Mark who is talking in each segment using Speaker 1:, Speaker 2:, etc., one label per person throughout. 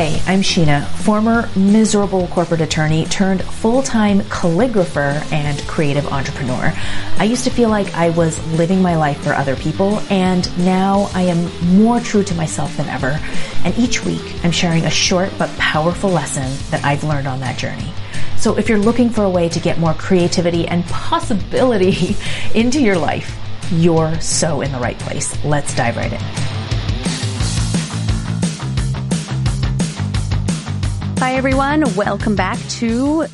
Speaker 1: Hey, I'm Shinah, former miserable corporate attorney turned full-time calligrapher and creative entrepreneur. I used to feel like I was living my life for other people and now I am more true to myself than ever. And each week I'm sharing a short but powerful lesson that I've learned on that journey. So if you're looking for a way to get more creativity and possibility into your life, you're so in the right place. Let's dive right in.
Speaker 2: Hi, everyone. Welcome back to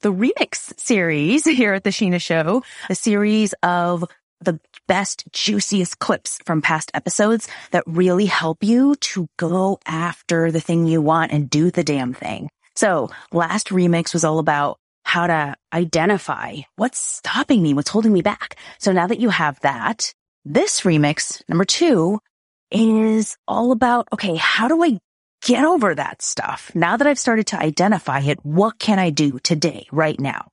Speaker 2: the remix series here at the Shinah Show, a series of the best, juiciest clips from past episodes that really help you to go after the thing you want and do the damn thing. So last remix was all about how to identify what's stopping me, what's holding me back. So now that you have that, this remix, number two, is all about, okay, how do I get over that stuff. Now that I've started to identify it, what can I do today, right now?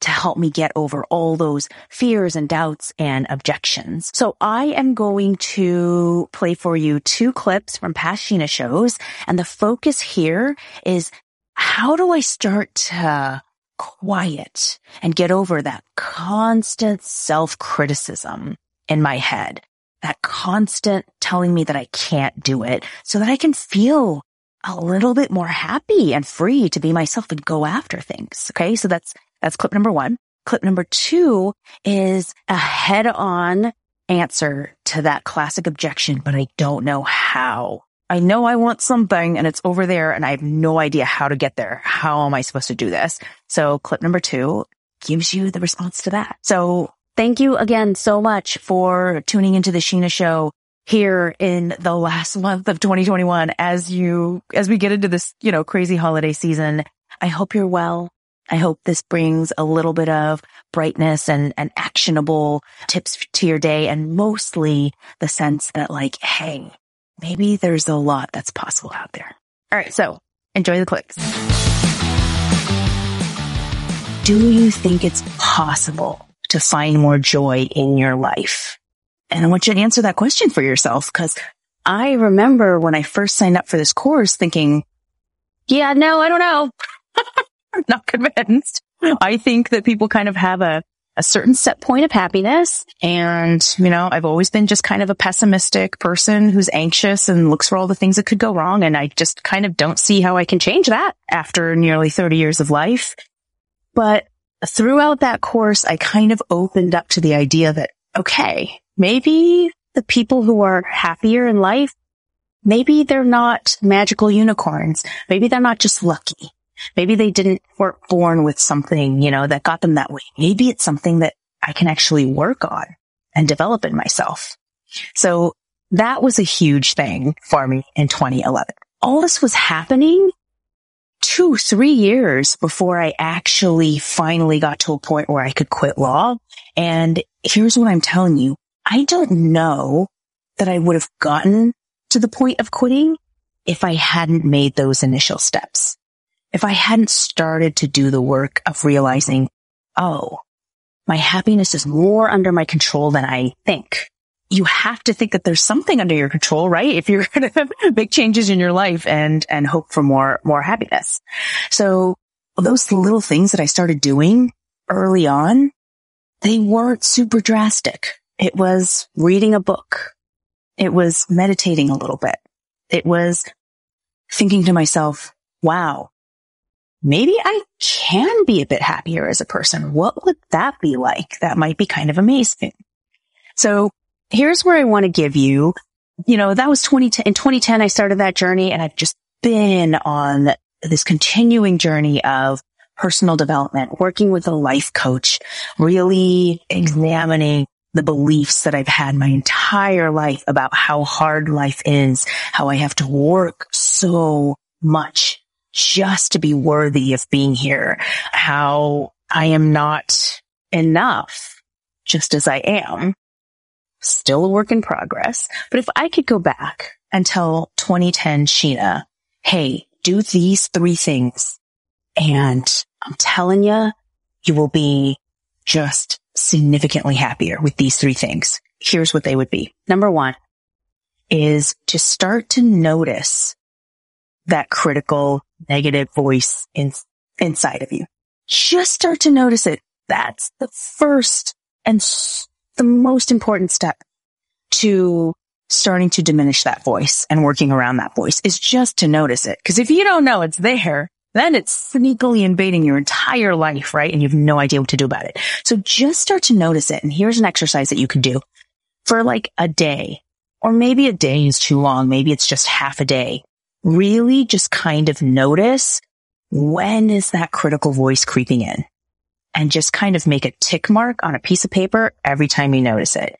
Speaker 2: to help me get over all those fears and doubts and objections. So I am going to play for you two clips from past Shinah shows. And the focus here is how do I start to quiet and get over that constant self criticism in my head? that constant telling me that I can't do it so that I can feel a little bit more happy and free to be myself and go after things. Okay. So that's, that's clip number one. Clip number two is a head on answer to that classic objection, but I don't know how. I know I want something and it's over there and I have no idea how to get there. How am I supposed to do this? So clip number two gives you the response to that. So Thank you again so much for tuning into the Shinah show here in the last month of 2021 as you, as we get into this, you know, crazy holiday season. I hope you're well. I hope this brings a little bit of brightness and, and actionable tips to your day and mostly the sense that like, Hey, maybe there's a lot that's possible out there. All right. So enjoy the clicks. Do you think it's possible to find more joy in your life? And I want you to answer that question for yourself because I remember when I first signed up for this course thinking, yeah, no, I don't know. I'm not convinced. I think that people kind of have a, a certain set point of happiness. And, you know, I've always been just kind of a pessimistic person who's anxious and looks for all the things that could go wrong. And I just kind of don't see how I can change that after nearly 30 years of life. But throughout that course, I kind of opened up to the idea that, okay, maybe the people who are happier in life, maybe they're not magical unicorns. Maybe they're not just lucky. Maybe they didn't weren't born with something, you know, that got them that way. Maybe it's something that I can actually work on and develop in myself. So that was a huge thing for me in 2011. All this was happening two, three years before I actually finally got to a point where I could quit law. And here's what I'm telling you. I don't know that I would have gotten to the point of quitting if I hadn't made those initial steps. If I hadn't started to do the work of realizing, oh, my happiness is more under my control than I think you have to think that there's something under your control, right? If you're going to make changes in your life and, and hope for more, more happiness. So those little things that I started doing early on, they weren't super drastic. It was reading a book. It was meditating a little bit. It was thinking to myself, wow, maybe I can be a bit happier as a person. What would that be like? That might be kind of amazing. So here's where I want to give you, you know, that was 2010. In 2010, I started that journey and I've just been on this continuing journey of personal development, working with a life coach, really examining the beliefs that I've had my entire life about how hard life is, how I have to work so much just to be worthy of being here, how I am not enough just as I am still a work in progress. But if I could go back and tell 2010 Shinah, Hey, do these three things. And I'm telling you, you will be just significantly happier with these three things. Here's what they would be. Number one is to start to notice that critical negative voice in, inside of you. Just start to notice it. That's the first and the most important step to starting to diminish that voice and working around that voice is just to notice it. Cause if you don't know it's there, then it's sneakily invading your entire life, right? And you have no idea what to do about it. So just start to notice it. And here's an exercise that you can do for like a day or maybe a day is too long. Maybe it's just half a day. Really just kind of notice when is that critical voice creeping in and just kind of make a tick mark on a piece of paper every time you notice it.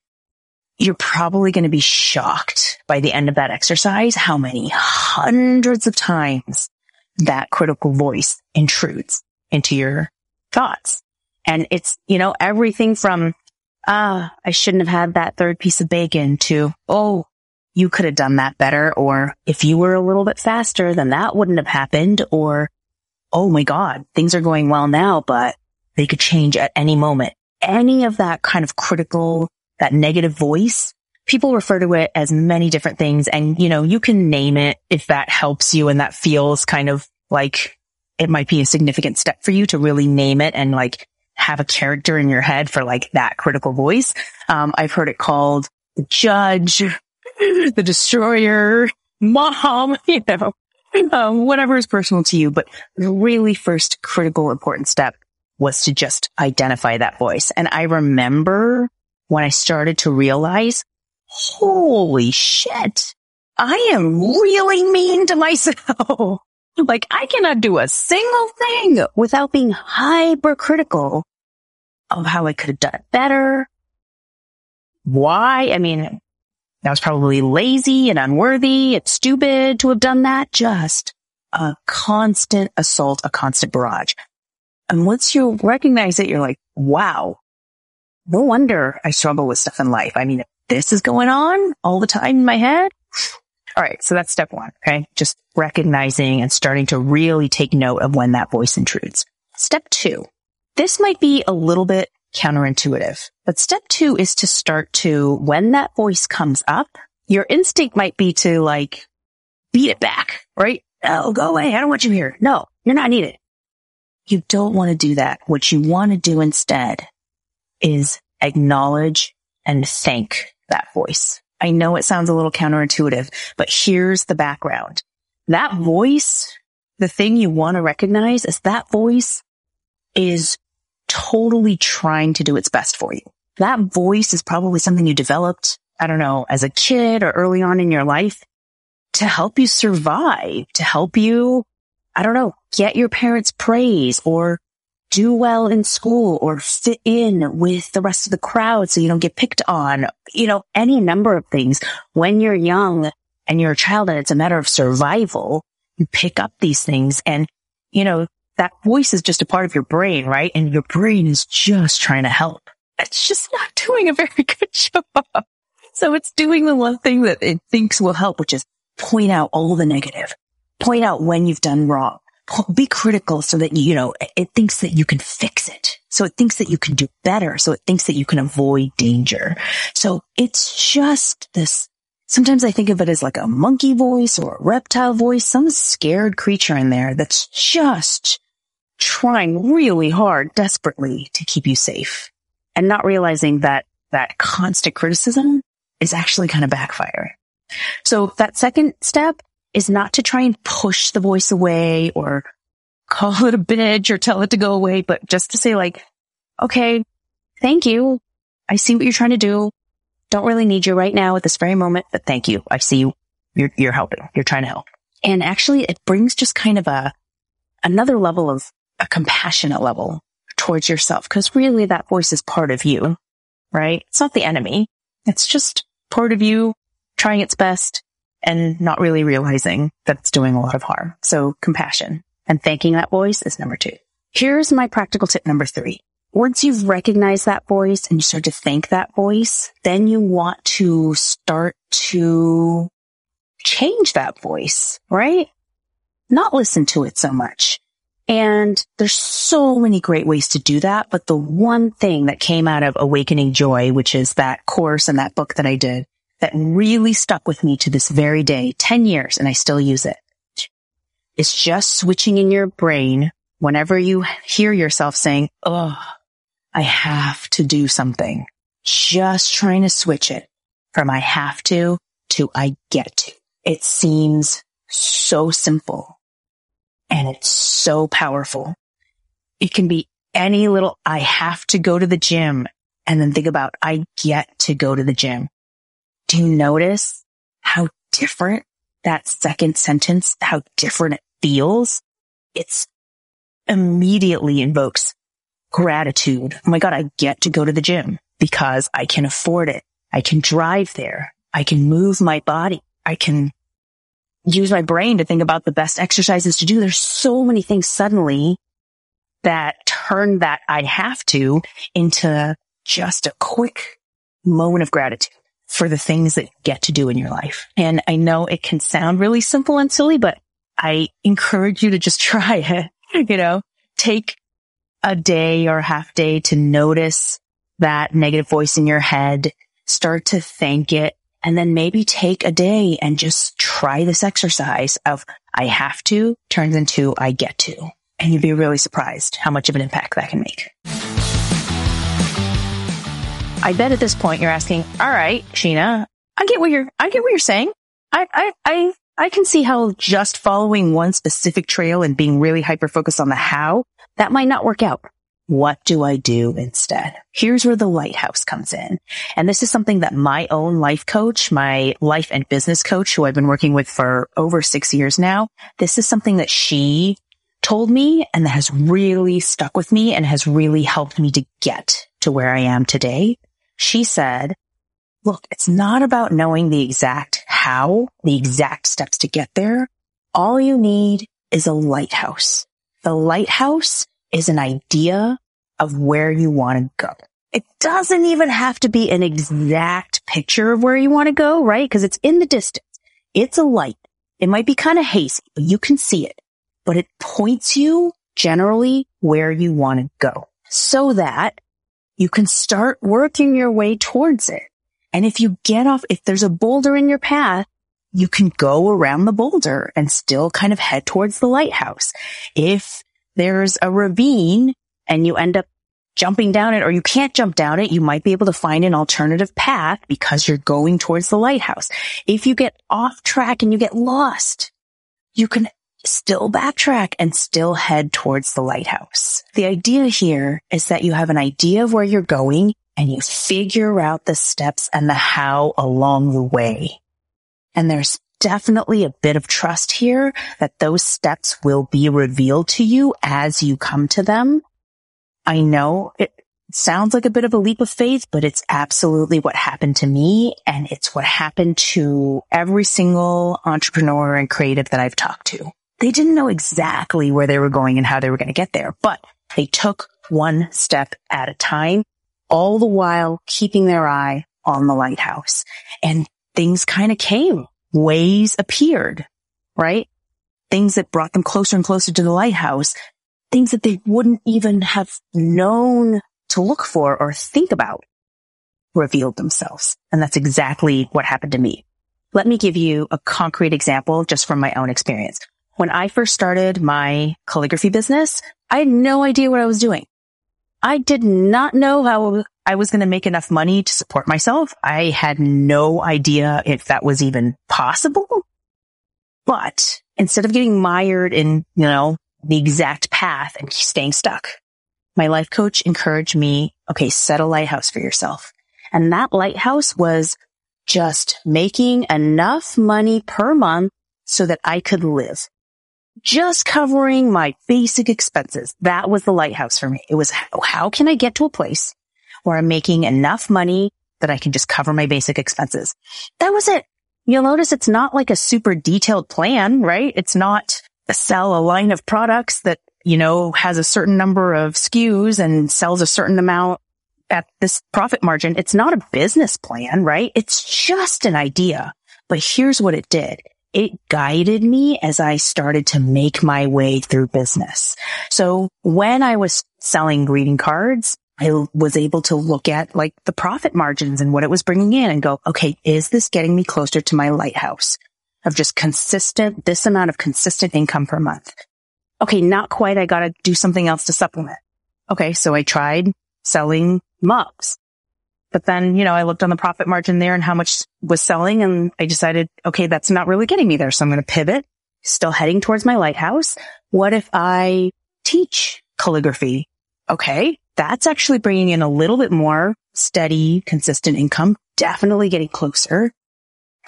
Speaker 2: You're probably going to be shocked by the end of that exercise how many hundreds of times that critical voice intrudes into your thoughts. And it's, you know, everything from, ah, I shouldn't have had that third piece of bacon to, oh, you could have done that better. Or if you were a little bit faster, then that wouldn't have happened. Or, oh my God, things are going well now, but they could change at any moment. Any of that kind of critical, that negative voice, people refer to it as many different things. And, you know, you can name it if that helps you and that feels kind of like it might be a significant step for you to really name it and like have a character in your head for like that critical voice. Um, I've heard it called the judge, the destroyer, mom, you know, um, whatever is personal to you. But the really first critical important step was to just identify that voice. And I remember when I started to realize, holy shit, I am really mean to myself. like I cannot do a single thing without being hypercritical of how I could have done it better. Why? I mean, that was probably lazy and unworthy. It's stupid to have done that. Just a constant assault, a constant barrage. And once you recognize it, you're like, wow, no wonder I struggle with stuff in life. I mean, this is going on all the time in my head. All right. So that's step one. Okay. Just recognizing and starting to really take note of when that voice intrudes. Step two, this might be a little bit counterintuitive, but step two is to start to, when that voice comes up, your instinct might be to like beat it back, right? Oh, go away. I don't want you here. No, you're not needed. You don't want to do that. What you want to do instead is acknowledge and thank that voice. I know it sounds a little counterintuitive, but here's the background. That voice, the thing you want to recognize is that voice is totally trying to do its best for you. That voice is probably something you developed, I don't know, as a kid or early on in your life to help you survive, to help you, I don't know, get your parents praise or do well in school or fit in with the rest of the crowd so you don't get picked on, you know, any number of things. When you're young and you're a child and it's a matter of survival, you pick up these things and, you know, that voice is just a part of your brain, right? And your brain is just trying to help. It's just not doing a very good job. So it's doing the one thing that it thinks will help, which is point out all the negative, point out when you've done wrong, be critical so that, you know, it thinks that you can fix it. So it thinks that you can do better. So it thinks that you can avoid danger. So it's just this. Sometimes I think of it as like a monkey voice or a reptile voice, some scared creature in there that's just trying really hard, desperately to keep you safe and not realizing that that constant criticism is actually kind of backfire. So that second step is not to try and push the voice away or call it a bitch or tell it to go away, but just to say like, okay, thank you. I see what you're trying to do. Don't really need you right now at this very moment, but thank you. I see you. You're, you're helping. You're trying to help. And actually it brings just kind of a, another level of a compassionate level towards yourself. Cause really that voice is part of you, right? It's not the enemy. It's just part of you trying its best and not really realizing that it's doing a lot of harm. So compassion and thanking that voice is number two. Here's my practical tip number three. Once you've recognized that voice and you start to thank that voice, then you want to start to change that voice, right? Not listen to it so much. And there's so many great ways to do that. But the one thing that came out of Awakening Joy, which is that course and that book that I did that really stuck with me to this very day, 10 years, and I still use it. it, is just switching in your brain whenever you hear yourself saying, Oh, I have to do something. Just trying to switch it from I have to to I get to. It seems so simple and it's so powerful. It can be any little, I have to go to the gym and then think about, I get to go to the gym. Do you notice how different that second sentence, how different it feels? It's immediately invokes gratitude. Oh my God, I get to go to the gym because I can afford it. I can drive there. I can move my body. I can use my brain to think about the best exercises to do. There's so many things suddenly that turn that I have to into just a quick moment of gratitude for the things that you get to do in your life. And I know it can sound really simple and silly, but I encourage you to just try it. you know, take a day or a half day to notice that negative voice in your head, start to thank it, and then maybe take a day and just try this exercise of I have to turns into I get to. And you'd be really surprised how much of an impact that can make. I bet at this point you're asking, all right, Shinah, I get what you're, I get what you're saying. I, I, I, I can see how just following one specific trail and being really hyper focused on the how, that might not work out. What do I do instead? Here's where the lighthouse comes in. And this is something that my own life coach, my life and business coach, who I've been working with for over six years now, this is something that she told me and that has really stuck with me and has really helped me to get to where I am today. She said, look, it's not about knowing the exact how, the exact steps to get there. All you need is a lighthouse. The lighthouse is an idea of where you want to go. It doesn't even have to be an exact picture of where you want to go, right? Because it's in the distance. It's a light. It might be kind of hazy, but you can see it, but it points you generally where you want to go so that you can start working your way towards it. And if you get off, if there's a boulder in your path, you can go around the boulder and still kind of head towards the lighthouse. If there's a ravine and you end up jumping down it or you can't jump down it, you might be able to find an alternative path because you're going towards the lighthouse. If you get off track and you get lost, you can still backtrack and still head towards the lighthouse. The idea here is that you have an idea of where you're going and you figure out the steps and the how along the way. And there's definitely a bit of trust here that those steps will be revealed to you as you come to them. I know it sounds like a bit of a leap of faith, but it's absolutely what happened to me. And it's what happened to every single entrepreneur and creative that I've talked to. They didn't know exactly where they were going and how they were going to get there, but they took one step at a time, all the while keeping their eye on the lighthouse and things kind of came ways appeared, right? Things that brought them closer and closer to the lighthouse, things that they wouldn't even have known to look for or think about revealed themselves. And that's exactly what happened to me. Let me give you a concrete example just from my own experience. When I first started my calligraphy business, I had no idea what I was doing. I did not know how I was going to make enough money to support myself. I had no idea if that was even possible. But instead of getting mired in, you know, the exact path and staying stuck, my life coach encouraged me, okay, set a lighthouse for yourself. And that lighthouse was just making enough money per month so that I could live just covering my basic expenses. That was the lighthouse for me. It was how, can I get to a place where I'm making enough money that I can just cover my basic expenses? That was it. You'll notice it's not like a super detailed plan, right? It's not sell a line of products that, you know, has a certain number of SKUs and sells a certain amount at this profit margin. It's not a business plan, right? It's just an idea. But here's what it did it guided me as I started to make my way through business. So when I was selling greeting cards, I was able to look at like the profit margins and what it was bringing in and go, okay, is this getting me closer to my lighthouse? of just consistent, this amount of consistent income per month. Okay. Not quite. I got to do something else to supplement. Okay. So I tried selling mugs, but then, you know, I looked on the profit margin there and how much was selling and I decided, okay, that's not really getting me there. So I'm going to pivot, still heading towards my lighthouse. What if I teach calligraphy? Okay. That's actually bringing in a little bit more steady, consistent income, definitely getting closer.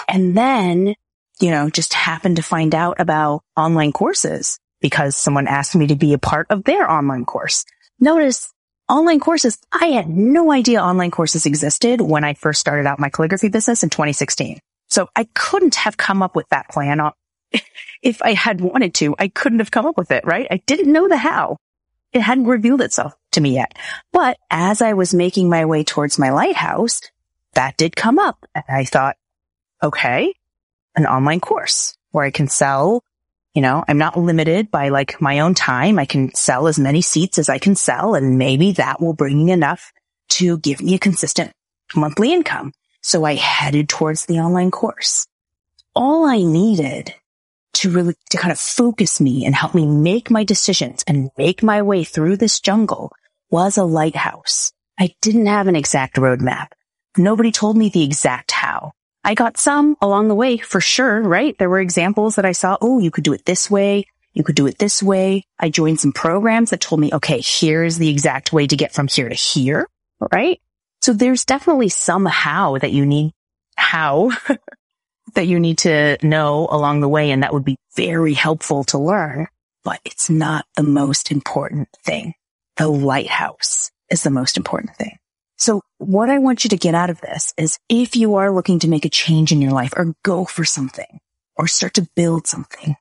Speaker 2: And then, you know, just happened to find out about online courses because someone asked me to be a part of their online course. Notice online courses. I had no idea online courses existed when I first started out my calligraphy business in 2016. So I couldn't have come up with that plan uh, if I had wanted to. I couldn't have come up with it, right? I didn't know the how. It hadn't revealed itself to me yet. But as I was making my way towards my lighthouse, that did come up. And I thought, okay, an online course where I can sell, you know, I'm not limited by like my own time. I can sell as many seats as I can sell and maybe that will bring me enough to give me a consistent monthly income. So I headed towards the online course. All I needed to really, to kind of focus me and help me make my decisions and make my way through this jungle was a lighthouse. I didn't have an exact roadmap. Nobody told me the exact how. I got some along the way for sure, right? There were examples that I saw. Oh, you could do it this way. You could do it this way. I joined some programs that told me, okay, here's the exact way to get from here to here, right? So there's definitely some how that you need, how that you need to know along the way. And that would be very helpful to learn, but it's not the most important thing. The lighthouse is the most important thing. So what I want you to get out of this is if you are looking to make a change in your life or go for something or start to build something,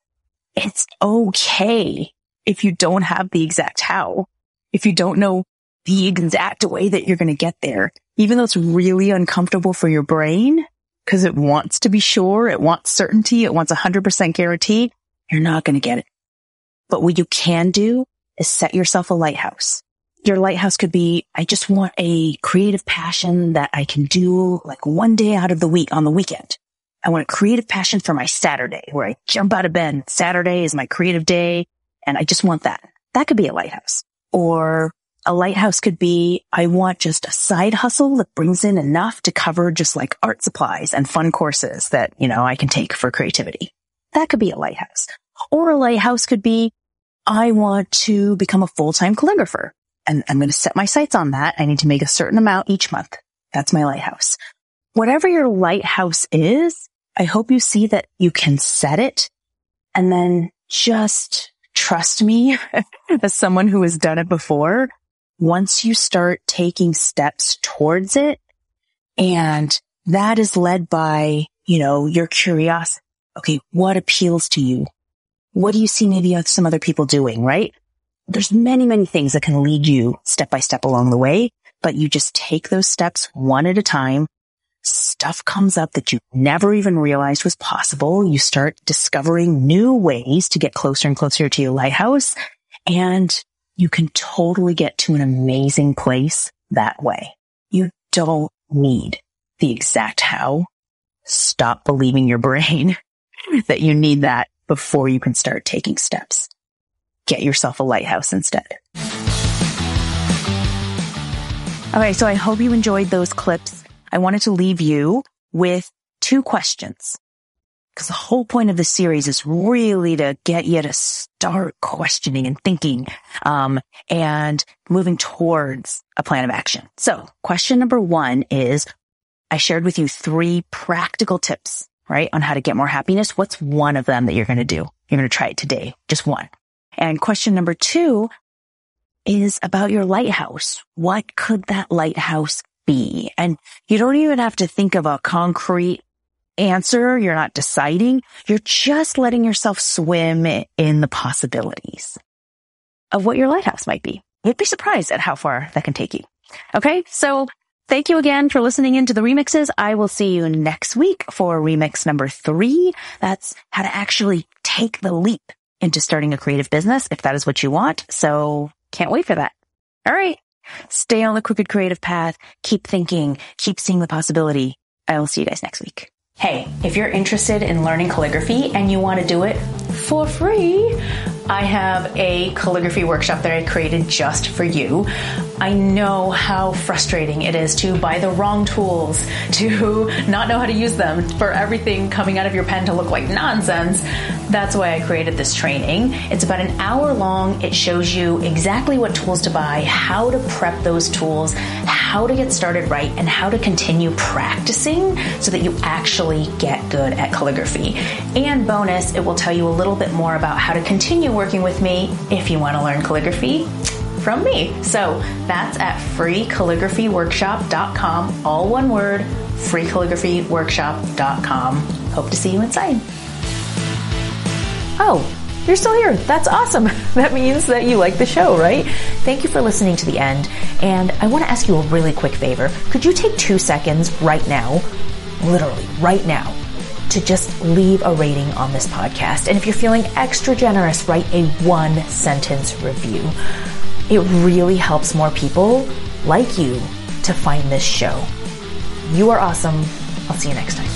Speaker 2: it's okay if you don't have the exact how, if you don't know the exact way that you're going to get there, even though it's really uncomfortable for your brain because it wants to be sure. It wants certainty. It wants a hundred percent guarantee. You're not going to get it. But what you can do is set yourself a lighthouse your lighthouse could be, I just want a creative passion that I can do like one day out of the week on the weekend. I want a creative passion for my Saturday where I jump out of bed. Saturday is my creative day and I just want that. That could be a lighthouse or a lighthouse could be, I want just a side hustle that brings in enough to cover just like art supplies and fun courses that, you know, I can take for creativity. That could be a lighthouse or a lighthouse could be, I want to become a full-time calligrapher and I'm going to set my sights on that. I need to make a certain amount each month. That's my lighthouse. Whatever your lighthouse is, I hope you see that you can set it and then just trust me as someone who has done it before. Once you start taking steps towards it and that is led by, you know, your curiosity. Okay. What appeals to you? What do you see maybe some other people doing, right? There's many, many things that can lead you step by step along the way, but you just take those steps one at a time. Stuff comes up that you never even realized was possible. You start discovering new ways to get closer and closer to your lighthouse and you can totally get to an amazing place that way. You don't need the exact how. Stop believing your brain that you need that before you can start taking steps get yourself a lighthouse instead. Okay. So I hope you enjoyed those clips. I wanted to leave you with two questions because the whole point of the series is really to get you to start questioning and thinking, um, and moving towards a plan of action. So question number one is I shared with you three practical tips, right? On how to get more happiness. What's one of them that you're going to do? You're going to try it today. Just one. And question number two is about your lighthouse. What could that lighthouse be? And you don't even have to think of a concrete answer. You're not deciding. You're just letting yourself swim in the possibilities of what your lighthouse might be. You'd be surprised at how far that can take you. Okay. So thank you again for listening into the remixes. I will see you next week for remix number three. That's how to actually take the leap into starting a creative business if that is what you want. So can't wait for that. All right. Stay on the crooked creative path. Keep thinking. Keep seeing the possibility. I will see you guys next week.
Speaker 1: Hey, if you're interested in learning calligraphy and you want to do it for free, I have a calligraphy workshop that I created just for you. I know how frustrating it is to buy the wrong tools, to not know how to use them, for everything coming out of your pen to look like nonsense. That's why I created this training. It's about an hour long. It shows you exactly what tools to buy, how to prep those tools, how to get started right, and how to continue practicing so that you actually get good at calligraphy. And bonus, it will tell you a little bit more about how to continue working with me if you want to learn calligraphy from me. So that's at freecalligraphyworkshop.com, all one word, freecalligraphyworkshop.com. Hope to see you inside. Oh, you're still here. That's awesome. That means that you like the show, right? Thank you for listening to the end. And I want to ask you a really quick favor. Could you take two seconds right now, literally right now, to just leave a rating on this podcast? And if you're feeling extra generous, write a one sentence review. It really helps more people like you to find this show. You are awesome. I'll see you next time.